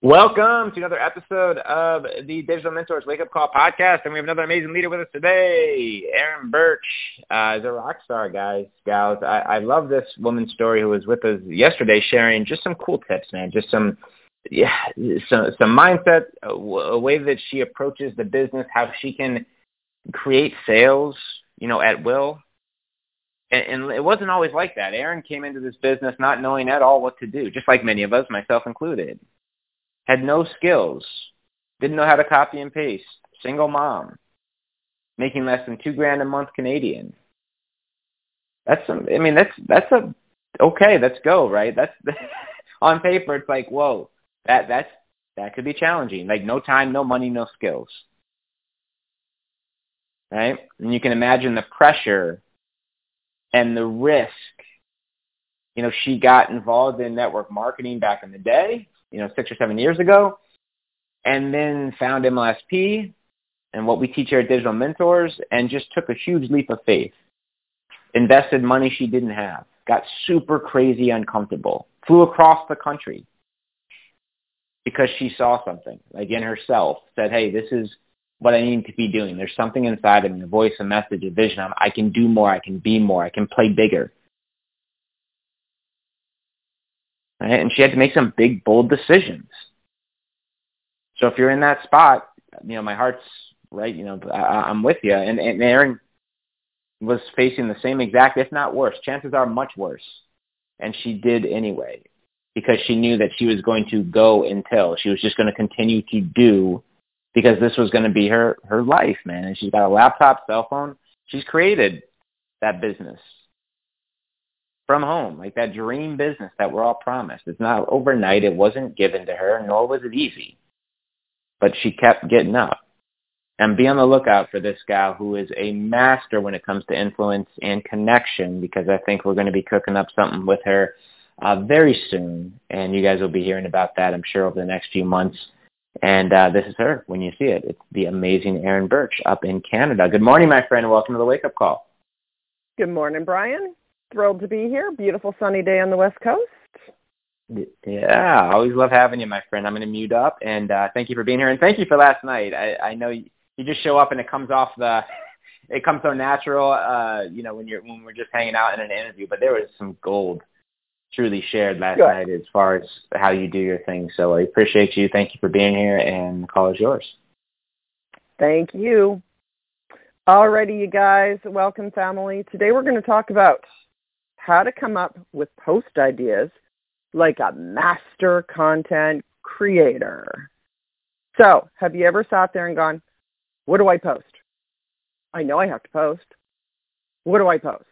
Welcome to another episode of the Digital Mentors Wake Up Call podcast, and we have another amazing leader with us today. Erin Birch uh, is a rock star, guys, gals. I, I love this woman's story who was with us yesterday, sharing just some cool tips, man. Just some, yeah, some, some mindset, a, a way that she approaches the business, how she can create sales, you know, at will. And, and it wasn't always like that. Erin came into this business not knowing at all what to do, just like many of us, myself included had no skills, didn't know how to copy and paste, single mom, making less than two grand a month Canadian. That's some, I mean, that's, that's a, okay, let's go, right? That's, on paper, it's like, whoa, that, that's, that could be challenging. Like no time, no money, no skills. Right? And you can imagine the pressure and the risk. You know, she got involved in network marketing back in the day you know, six or seven years ago, and then found MLSP and what we teach here at Digital Mentors and just took a huge leap of faith. Invested money she didn't have. Got super crazy uncomfortable. Flew across the country because she saw something, like in herself, said, hey, this is what I need to be doing. There's something inside of me, a voice, a message, a vision. I can do more. I can be more. I can play bigger. Right? and she had to make some big, bold decisions. So if you're in that spot, you know, my heart's right. You know, I, I'm with you. And, and Erin was facing the same exact, if not worse. Chances are much worse, and she did anyway because she knew that she was going to go until she was just going to continue to do because this was going to be her her life, man. And she's got a laptop, cell phone. She's created that business from home, like that dream business that we're all promised. It's not overnight. It wasn't given to her, nor was it easy. But she kept getting up. And be on the lookout for this gal who is a master when it comes to influence and connection because I think we're going to be cooking up something with her uh, very soon. And you guys will be hearing about that, I'm sure, over the next few months. And uh, this is her when you see it. It's the amazing Erin Birch up in Canada. Good morning, my friend. Welcome to the Wake Up Call. Good morning, Brian thrilled to be here. Beautiful sunny day on the West Coast. Yeah, I always love having you, my friend. I'm going to mute up, and uh, thank you for being here, and thank you for last night. I, I know you, you just show up, and it comes off the, it comes so natural, uh, you know, when you're when we're just hanging out in an interview. But there was some gold truly shared last Good. night as far as how you do your thing. So I appreciate you. Thank you for being here, and the call is yours. Thank you. Alrighty, you guys. Welcome, family. Today we're going to talk about how to come up with post ideas like a master content creator. So have you ever sat there and gone, what do I post? I know I have to post. What do I post?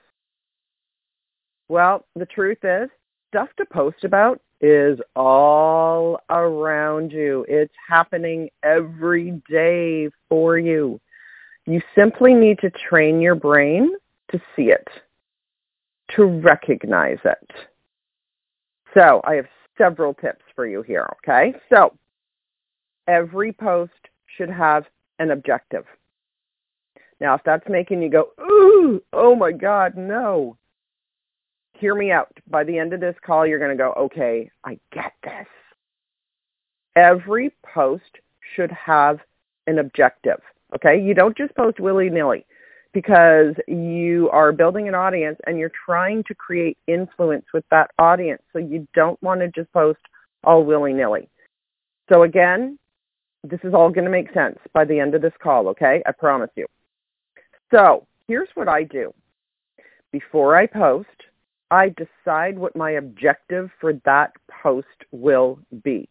Well, the truth is, stuff to post about is all around you. It's happening every day for you. You simply need to train your brain to see it to recognize it. So I have several tips for you here, okay? So every post should have an objective. Now, if that's making you go, ooh, oh my God, no. Hear me out. By the end of this call, you're going to go, okay, I get this. Every post should have an objective, okay? You don't just post willy-nilly because you are building an audience and you're trying to create influence with that audience. So you don't want to just post all willy-nilly. So again, this is all going to make sense by the end of this call, okay? I promise you. So here's what I do. Before I post, I decide what my objective for that post will be.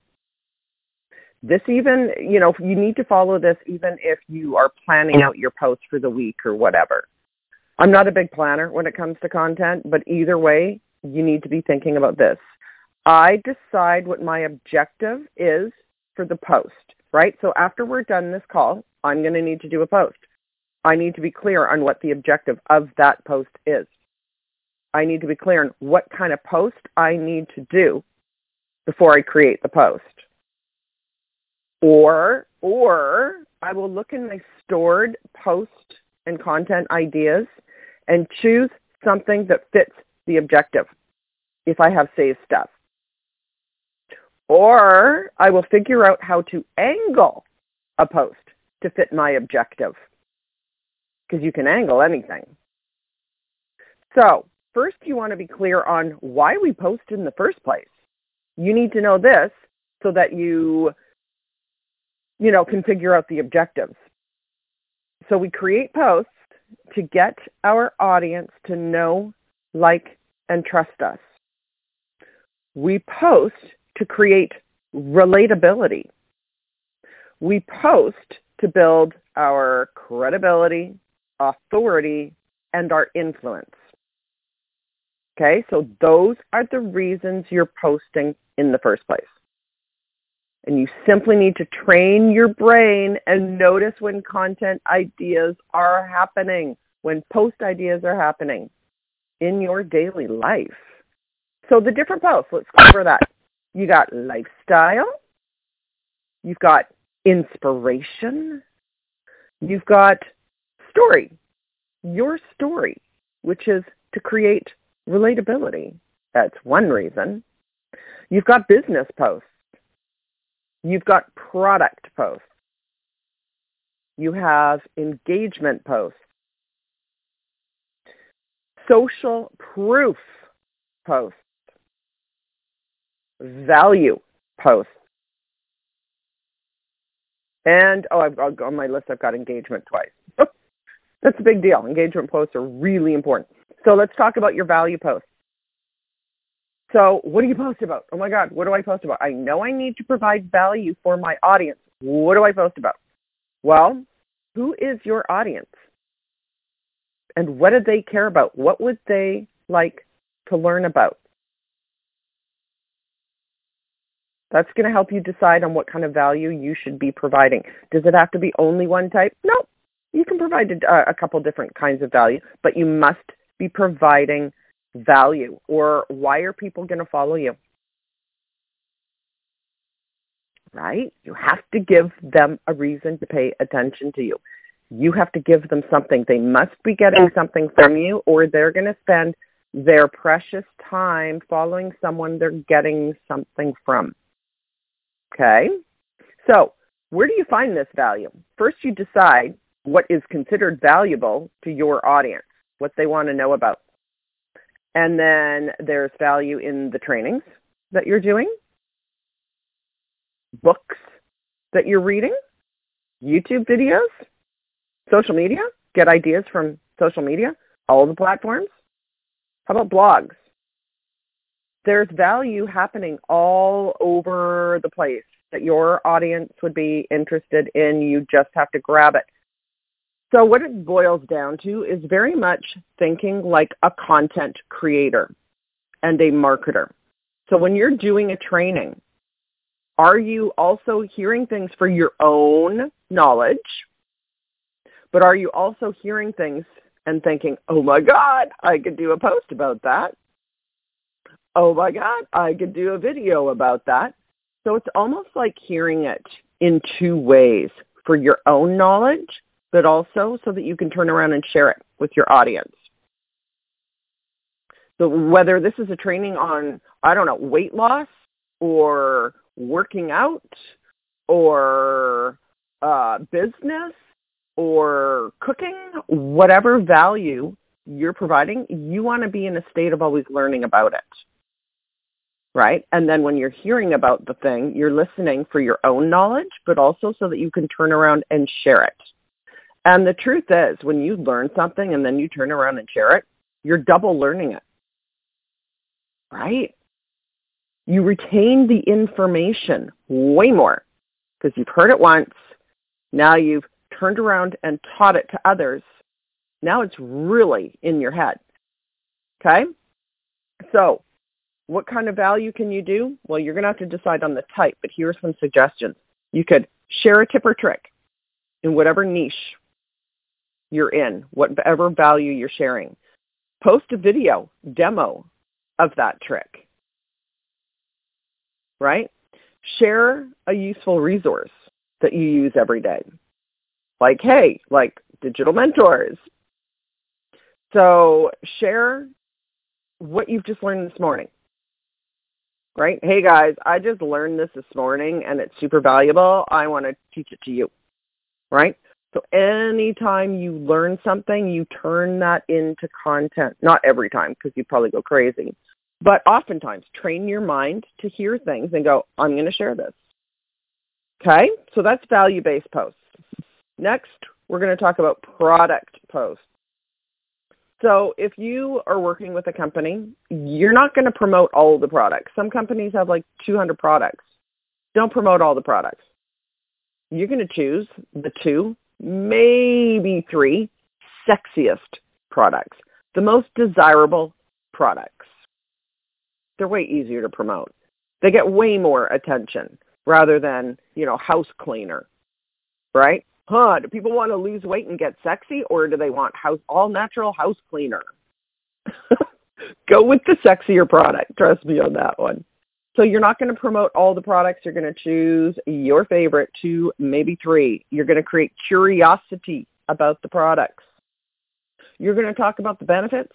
This even, you know, you need to follow this even if you are planning out your post for the week or whatever. I'm not a big planner when it comes to content, but either way, you need to be thinking about this. I decide what my objective is for the post, right? So after we're done this call, I'm going to need to do a post. I need to be clear on what the objective of that post is. I need to be clear on what kind of post I need to do before I create the post. Or, or I will look in my stored post and content ideas and choose something that fits the objective if I have saved stuff. Or I will figure out how to angle a post to fit my objective because you can angle anything. So first you want to be clear on why we post in the first place. You need to know this so that you, you know, can figure out the objectives. So we create posts to get our audience to know, like, and trust us. We post to create relatability. We post to build our credibility, authority, and our influence. Okay, so those are the reasons you're posting in the first place. And you simply need to train your brain and notice when content ideas are happening, when post ideas are happening in your daily life. So the different posts, let's cover that. You got lifestyle, you've got inspiration, you've got story, your story, which is to create relatability. That's one reason. You've got business posts. You've got product posts. You have engagement posts. Social proof posts. Value posts. And, oh, I've, on my list, I've got engagement twice. That's a big deal. Engagement posts are really important. So let's talk about your value posts. So what do you post about? Oh my God, what do I post about? I know I need to provide value for my audience. What do I post about? Well, who is your audience? And what do they care about? What would they like to learn about? That's going to help you decide on what kind of value you should be providing. Does it have to be only one type? No. You can provide a, a couple different kinds of value, but you must be providing value or why are people going to follow you? Right? You have to give them a reason to pay attention to you. You have to give them something. They must be getting something from you or they're going to spend their precious time following someone they're getting something from. Okay? So, where do you find this value? First, you decide what is considered valuable to your audience, what they want to know about. And then there's value in the trainings that you're doing, books that you're reading, YouTube videos, social media, get ideas from social media, all the platforms. How about blogs? There's value happening all over the place that your audience would be interested in. You just have to grab it. So what it boils down to is very much thinking like a content creator and a marketer. So when you're doing a training, are you also hearing things for your own knowledge? But are you also hearing things and thinking, oh my God, I could do a post about that. Oh my God, I could do a video about that. So it's almost like hearing it in two ways for your own knowledge but also so that you can turn around and share it with your audience. So whether this is a training on, I don't know, weight loss or working out or uh, business or cooking, whatever value you're providing, you want to be in a state of always learning about it. Right? And then when you're hearing about the thing, you're listening for your own knowledge, but also so that you can turn around and share it. And the truth is, when you learn something and then you turn around and share it, you're double learning it. Right? You retain the information way more because you've heard it once. Now you've turned around and taught it to others. Now it's really in your head. Okay? So what kind of value can you do? Well, you're going to have to decide on the type, but here are some suggestions. You could share a tip or trick in whatever niche you're in, whatever value you're sharing. Post a video demo of that trick. Right? Share a useful resource that you use every day. Like, hey, like digital mentors. So share what you've just learned this morning. Right? Hey guys, I just learned this this morning and it's super valuable. I want to teach it to you. Right? So anytime you learn something, you turn that into content. Not every time because you probably go crazy. But oftentimes, train your mind to hear things and go, I'm going to share this. Okay? So that's value-based posts. Next, we're going to talk about product posts. So if you are working with a company, you're not going to promote all the products. Some companies have like 200 products. Don't promote all the products. You're going to choose the two, maybe three sexiest products, the most desirable products. They're way easier to promote. They get way more attention rather than, you know, house cleaner, right? huh, do people want to lose weight and get sexy or do they want house all natural house cleaner? Go with the sexier product. Trust me on that one. So you're not going to promote all the products. You're going to choose your favorite two, maybe three. You're going to create curiosity about the products. You're going to talk about the benefits,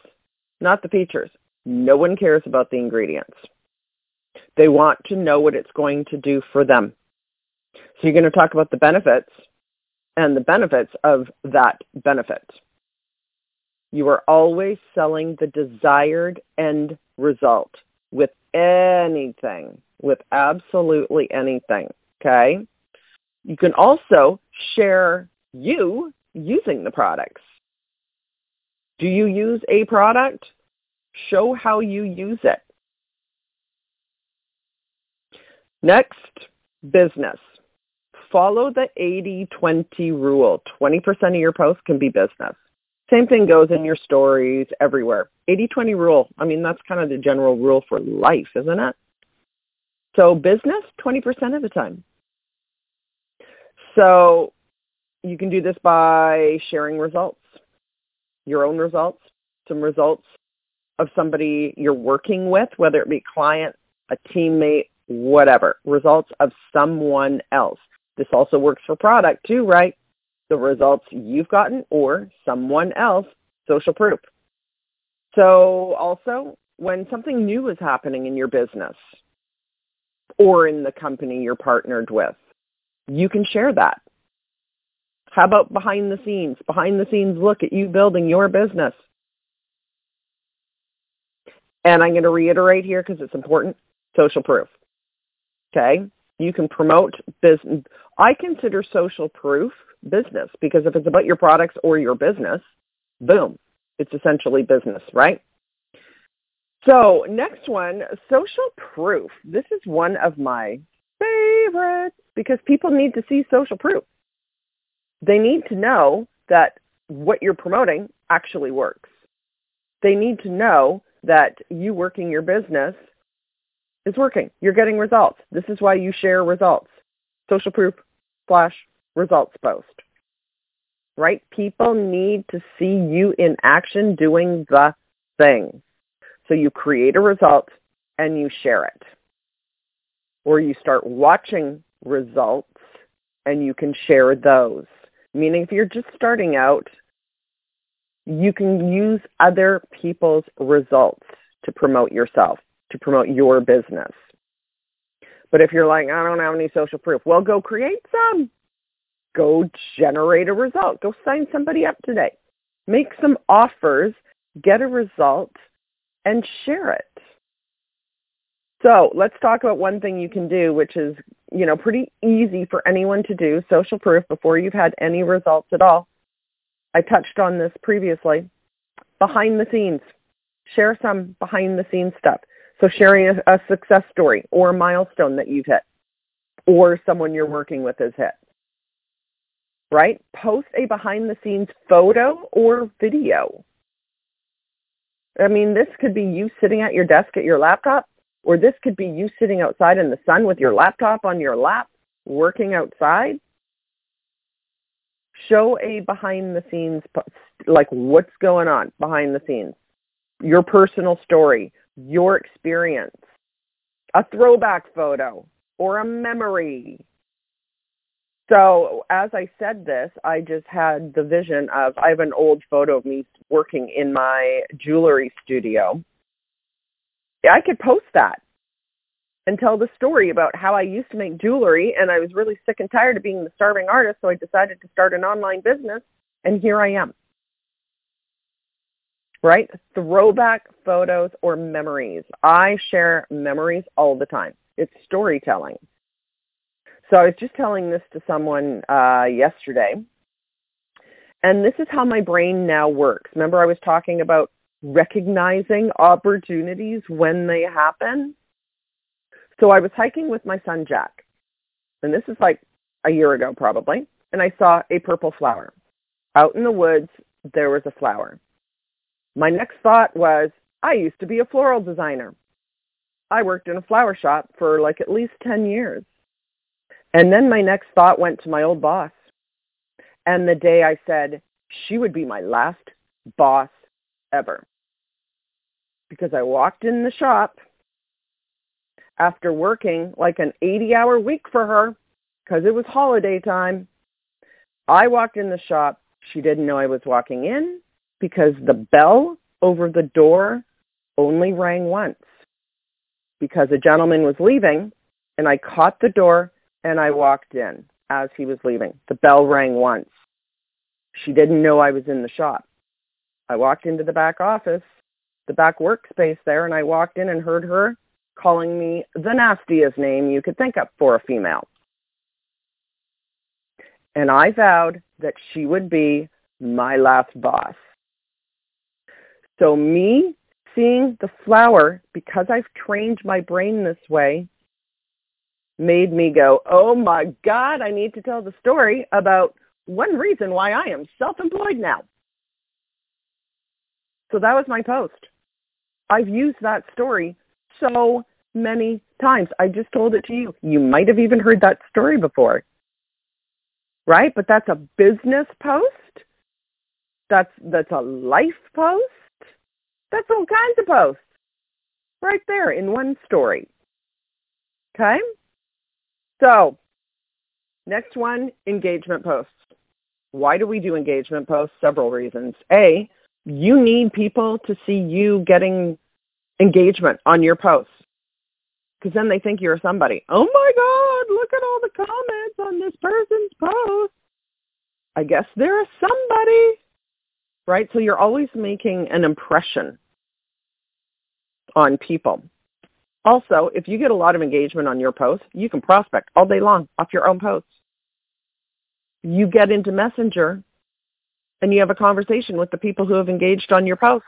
not the features. No one cares about the ingredients. They want to know what it's going to do for them. So you're going to talk about the benefits and the benefits of that benefit. You are always selling the desired end result with anything, with absolutely anything, okay? You can also share you using the products. Do you use a product? Show how you use it. Next, business follow the 80-20 rule. 20% of your posts can be business. Same thing goes in your stories everywhere. 80-20 rule. I mean, that's kind of the general rule for life, isn't it? So business, 20% of the time. So you can do this by sharing results, your own results, some results of somebody you're working with, whether it be client, a teammate, whatever, results of someone else. This also works for product too, right? The results you've gotten or someone else, social proof. So also, when something new is happening in your business or in the company you're partnered with, you can share that. How about behind the scenes? Behind the scenes look at you building your business. And I'm going to reiterate here because it's important, social proof. Okay? You can promote business. I consider social proof business because if it's about your products or your business, boom, it's essentially business, right? So next one, social proof. This is one of my favorites because people need to see social proof. They need to know that what you're promoting actually works. They need to know that you working your business is working. You're getting results. This is why you share results. Social proof slash results post. Right? People need to see you in action doing the thing. So you create a result and you share it. Or you start watching results and you can share those. Meaning if you're just starting out, you can use other people's results to promote yourself to promote your business. But if you're like, I don't have any social proof, well, go create some. Go generate a result. Go sign somebody up today. Make some offers, get a result, and share it. So let's talk about one thing you can do, which is, you know, pretty easy for anyone to do, social proof, before you've had any results at all. I touched on this previously. Behind the scenes. Share some behind the scenes stuff. So sharing a, a success story or a milestone that you've hit or someone you're working with has hit. Right? Post a behind the scenes photo or video. I mean, this could be you sitting at your desk at your laptop, or this could be you sitting outside in the sun with your laptop on your lap, working outside. show a behind the scenes, like what's going on behind the scenes, your personal story, your experience, a throwback photo or a memory. So as I said this, I just had the vision of I have an old photo of me working in my jewelry studio. I could post that and tell the story about how I used to make jewelry and I was really sick and tired of being the starving artist, so I decided to start an online business and here I am. Right? Throwback photos or memories. I share memories all the time. It's storytelling. So I was just telling this to someone uh, yesterday. And this is how my brain now works. Remember I was talking about recognizing opportunities when they happen? So I was hiking with my son Jack, and this is like a year ago probably, and I saw a purple flower. Out in the woods, there was a flower. My next thought was, I used to be a floral designer. I worked in a flower shop for like at least 10 years. And then my next thought went to my old boss. And the day I said, she would be my last boss ever. Because I walked in the shop after working like an 80 hour week for her because it was holiday time. I walked in the shop. She didn't know I was walking in because the bell over the door only rang once because a gentleman was leaving and I caught the door and I walked in as he was leaving. The bell rang once. She didn't know I was in the shop. I walked into the back office, the back workspace there, and I walked in and heard her calling me the nastiest name you could think of for a female. And I vowed that she would be my last boss. So me seeing the flower, because I've trained my brain this way, made me go, oh my God, I need to tell the story about one reason why I am self-employed now. So that was my post. I've used that story so many times. I just told it to you. You might have even heard that story before. Right? But that's a business post. That's that's a life post. That's all kinds of posts. Right there in one story. Okay? So, next one, engagement posts. Why do we do engagement posts? Several reasons. A, you need people to see you getting engagement on your posts because then they think you're somebody. Oh my God, look at all the comments on this person's post. I guess they're somebody, right? So you're always making an impression on people. Also, if you get a lot of engagement on your post, you can prospect all day long off your own posts. You get into Messenger and you have a conversation with the people who have engaged on your post.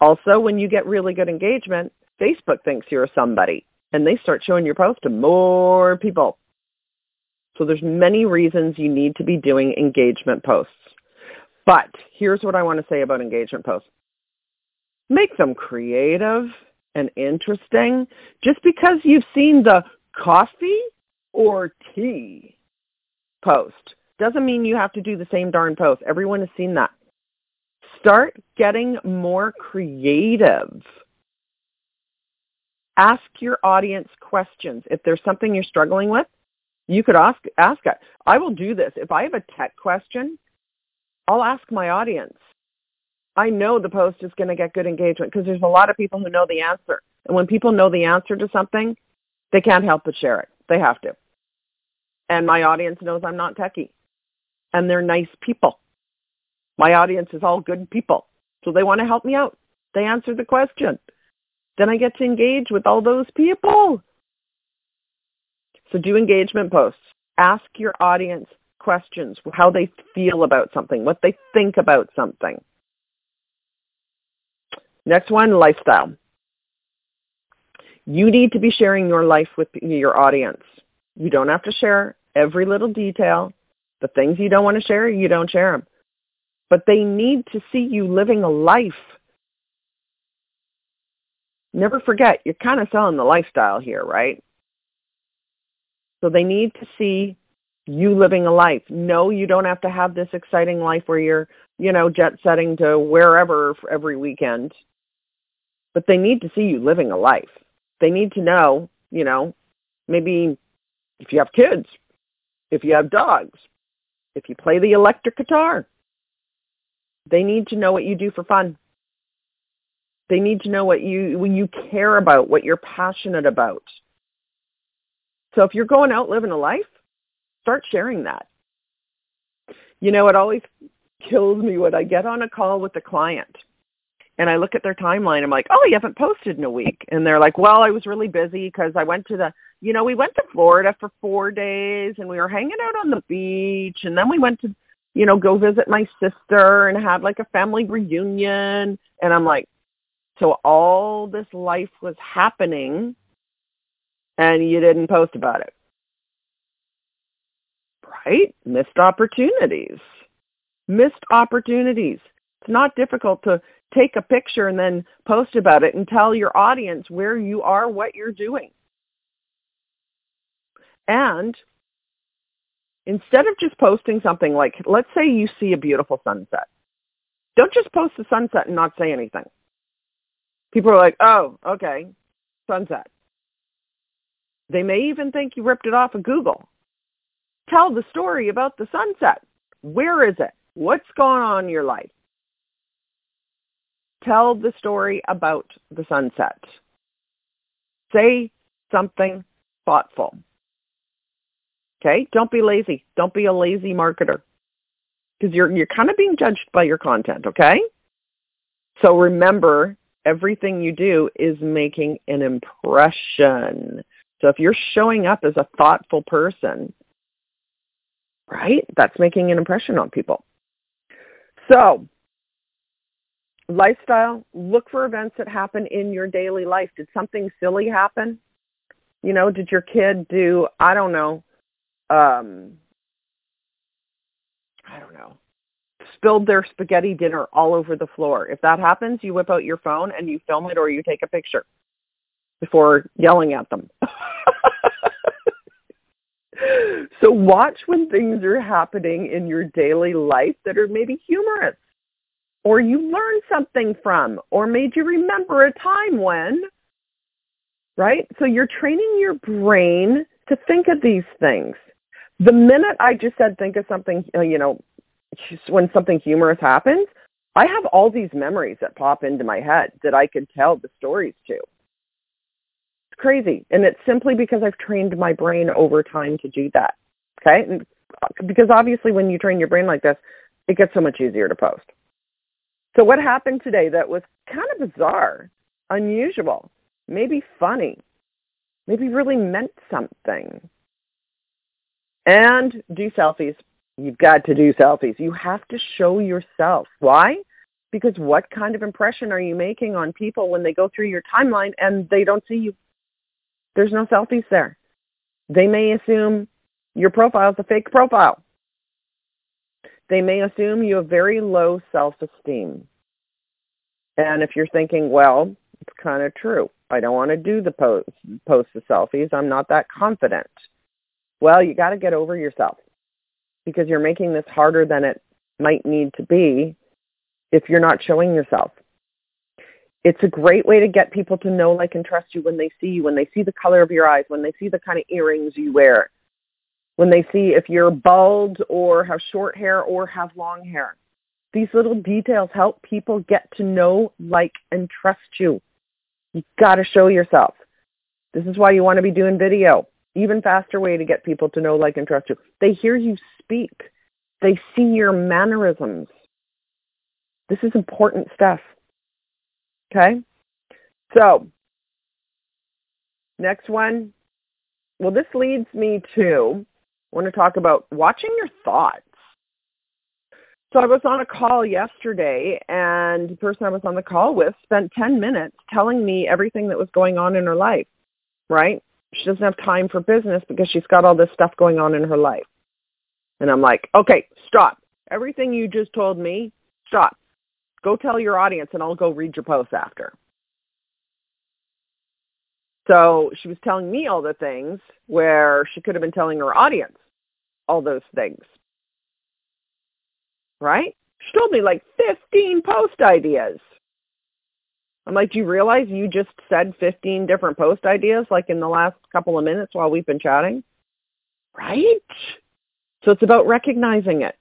Also, when you get really good engagement, Facebook thinks you're somebody and they start showing your post to more people. So there's many reasons you need to be doing engagement posts. But here's what I want to say about engagement posts. Make them creative and interesting. Just because you've seen the coffee or tea post doesn't mean you have to do the same darn post. Everyone has seen that. Start getting more creative. Ask your audience questions. If there's something you're struggling with, you could ask ask it. I will do this. If I have a tech question, I'll ask my audience. I know the post is going to get good engagement because there's a lot of people who know the answer. And when people know the answer to something, they can't help but share it. They have to. And my audience knows I'm not techie. And they're nice people. My audience is all good people. So they want to help me out. They answer the question. Then I get to engage with all those people. So do engagement posts. Ask your audience questions, how they feel about something, what they think about something. Next one, lifestyle. You need to be sharing your life with your audience. You don't have to share every little detail. The things you don't want to share, you don't share them. But they need to see you living a life. Never forget, you're kind of selling the lifestyle here, right? So they need to see You living a life. No, you don't have to have this exciting life where you're, you know, jet setting to wherever every weekend. But they need to see you living a life. They need to know, you know, maybe if you have kids, if you have dogs, if you play the electric guitar, they need to know what you do for fun. They need to know what you what you care about, what you're passionate about. So if you're going out living a life, start sharing that. You know, it always kills me when I get on a call with a client and I look at their timeline. I'm like, oh, you haven't posted in a week. And they're like, well, I was really busy because I went to the, you know, we went to Florida for four days and we were hanging out on the beach. And then we went to, you know, go visit my sister and have like a family reunion. And I'm like, so all this life was happening and you didn't post about it. Right? Missed opportunities. Missed opportunities. It's not difficult to take a picture and then post about it and tell your audience where you are, what you're doing. And instead of just posting something like, let's say you see a beautiful sunset. Don't just post the sunset and not say anything. People are like, oh, okay, sunset. They may even think you ripped it off of Google. Tell the story about the sunset. Where is it? What's going on in your life? Tell the story about the sunset. Say something thoughtful. Okay? Don't be lazy. Don't be a lazy marketer. Because you're you're kind of being judged by your content, okay? So remember, everything you do is making an impression. So if you're showing up as a thoughtful person, right? That's making an impression on people. So lifestyle, look for events that happen in your daily life. Did something silly happen? You know, did your kid do, I don't know, um, I don't know, spilled their spaghetti dinner all over the floor. If that happens, you whip out your phone and you film it or you take a picture before yelling at them. so watch when things are happening in your daily life that are maybe humorous or you learned something from or made you remember a time when, right? So you're training your brain to think of these things. The minute I just said think of something, uh, you know, when something humorous happens, I have all these memories that pop into my head that I could tell the stories to. It's crazy. And it's simply because I've trained my brain over time to do that. Okay? And uh, because obviously when you train your brain like this, it gets so much easier to post. So what happened today that was kind of bizarre, unusual, maybe funny, maybe really meant something? And do selfies. You've got to do selfies. You have to show yourself. Why? Because what kind of impression are you making on people when they go through your timeline and they don't see you? There's no selfies there. They may assume your profile is a fake profile. They may assume you have very low self-esteem. And if you're thinking, well, it's kind of true. I don't want to do the post, post the selfies. I'm not that confident. Well, you got to get over yourself because you're making this harder than it might need to be if you're not showing yourself. It's a great way to get people to know, like, and trust you when they see you, when they see the color of your eyes, when they see the kind of earrings you wear, when they see if you're bald or have short hair or have long hair. These little details help people get to know, like, and trust you. You got to show yourself. This is why you want to be doing video. Even faster way to get people to know, like, and trust you. They hear you speak. They see your mannerisms. This is important stuff. Okay? So, next one. Well, this leads me to I want to talk about watching your thoughts. So I was on a call yesterday and the person I was on the call with spent 10 minutes telling me everything that was going on in her life, right? She doesn't have time for business because she's got all this stuff going on in her life. And I'm like, okay, stop. Everything you just told me, stop. Go tell your audience and I'll go read your post after. So she was telling me all the things where she could have been telling her audience all those things. Right? She told me like 15 post ideas. I'm like, do you realize you just said 15 different post ideas like in the last couple of minutes while we've been chatting? Right? So it's about recognizing it.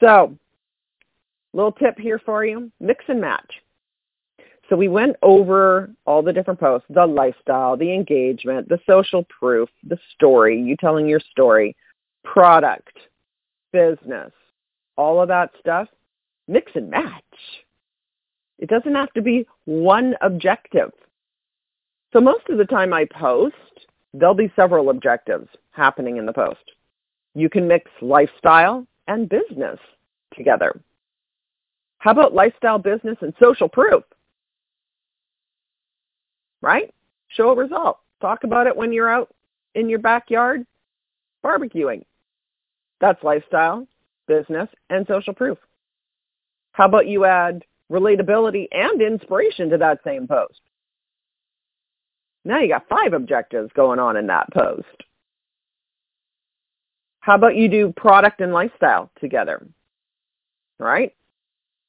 So, little tip here for you, mix and match. So we went over all the different posts, the lifestyle, the engagement, the social proof, the story, you telling your story, product, business, all of that stuff. Mix and match. It doesn't have to be one objective. So most of the time I post, there'll be several objectives happening in the post. You can mix lifestyle and business together. How about lifestyle, business, and social proof? Right? Show a result. Talk about it when you're out in your backyard barbecuing. That's lifestyle, business, and social proof. How about you add relatability and inspiration to that same post? Now you got five objectives going on in that post. How about you do product and lifestyle together? Right?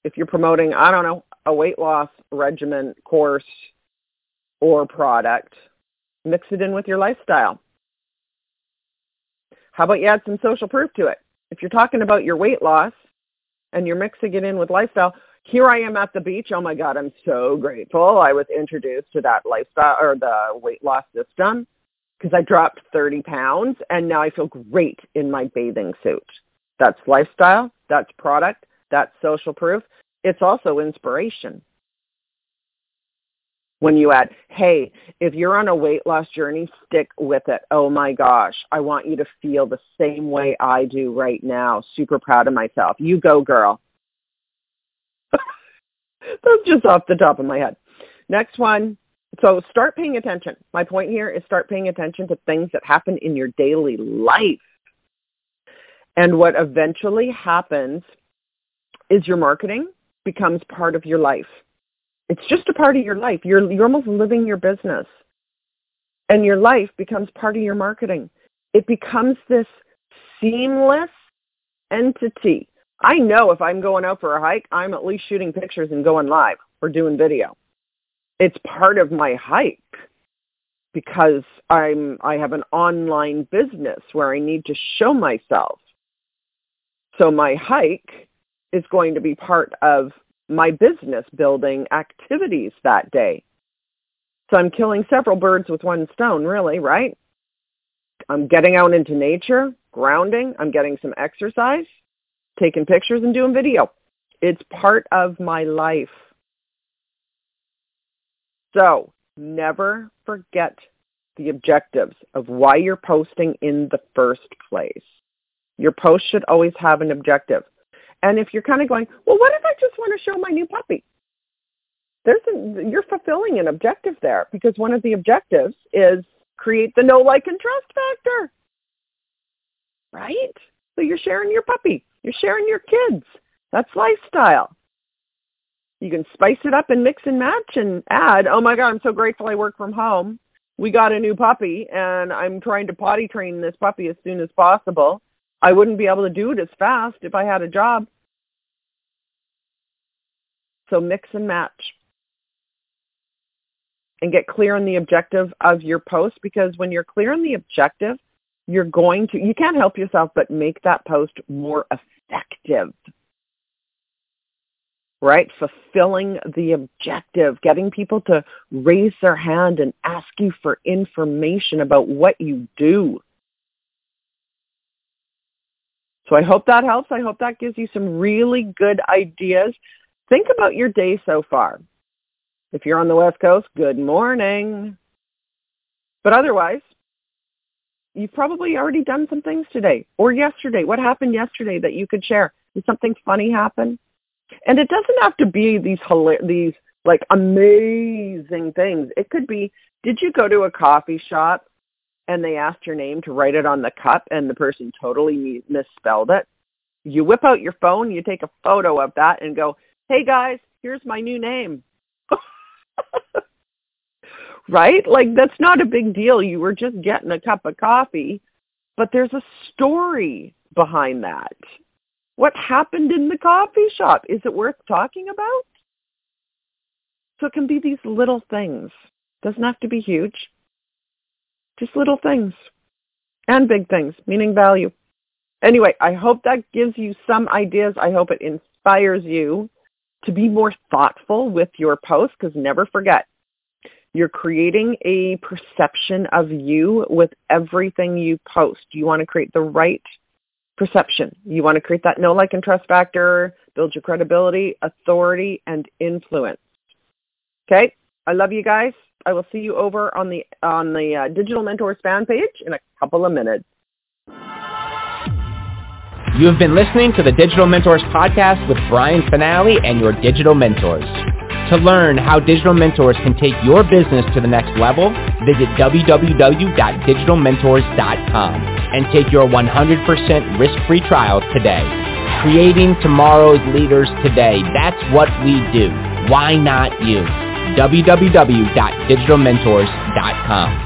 If you're promoting, I don't know, a weight loss regimen course or product, mix it in with your lifestyle. How about you add some social proof to it? If you're talking about your weight loss and you're mixing it in with lifestyle, here I am at the beach. Oh my God, I'm so grateful. I was introduced to that lifestyle or the weight loss system because I dropped 30 pounds and now I feel great in my bathing suit. That's lifestyle. That's product. That's social proof. It's also inspiration. When you add, hey, if you're on a weight loss journey, stick with it. Oh my gosh, I want you to feel the same way I do right now. Super proud of myself. You go, girl. That's just off the top of my head. Next one. So start paying attention. My point here is start paying attention to things that happen in your daily life. And what eventually happens is your marketing becomes part of your life. It's just a part of your life. You're, you're almost living your business. And your life becomes part of your marketing. It becomes this seamless entity. I know if I'm going out for a hike, I'm at least shooting pictures and going live or doing video. It's part of my hike because I'm I have an online business where I need to show myself. So my hike is going to be part of my business building activities that day. So I'm killing several birds with one stone, really, right? I'm getting out into nature, grounding, I'm getting some exercise, taking pictures and doing video. It's part of my life. So never forget the objectives of why you're posting in the first place. Your post should always have an objective. And if you're kind of going, well, what if I just want to show my new puppy? There's a, you're fulfilling an objective there because one of the objectives is create the know, like, and trust factor. Right? So you're sharing your puppy. You're sharing your kids. That's lifestyle. You can spice it up and mix and match and add, oh my God, I'm so grateful I work from home. We got a new puppy and I'm trying to potty train this puppy as soon as possible. I wouldn't be able to do it as fast if I had a job. So mix and match. And get clear on the objective of your post because when you're clear on the objective, you're going to, you can't help yourself but make that post more effective. Right? Fulfilling the objective, getting people to raise their hand and ask you for information about what you do. So I hope that helps. I hope that gives you some really good ideas. Think about your day so far. If you're on the West Coast, good morning. But otherwise, you've probably already done some things today or yesterday. What happened yesterday that you could share? Did something funny happen? And it doesn't have to be these these like amazing things. It could be, did you go to a coffee shop and they asked your name to write it on the cup and the person totally misspelled it, you whip out your phone, you take a photo of that and go, hey guys, here's my new name. right? Like that's not a big deal. You were just getting a cup of coffee but there's a story behind that. What happened in the coffee shop? Is it worth talking about? So it can be these little things. Doesn't have to be huge. Just little things. And big things, meaning value. Anyway, I hope that gives you some ideas. I hope it inspires you to be more thoughtful with your posts because never forget, you're creating a perception of you with everything you post. You want to create the right perception. You want to create that know, like, and trust factor, build your credibility, authority, and influence. Okay? I love you guys. I will see you over on the on the uh, Digital Mentors fan page in a couple of minutes. You have been listening to the Digital Mentors podcast with Brian Fanale and your digital mentors. To learn how Digital Mentors can take your business to the next level, visit www.digitalmentors.com and take your 100% risk-free trial today. Creating tomorrow's leaders today. That's what we do. Why not you? www.digitalmentors.com.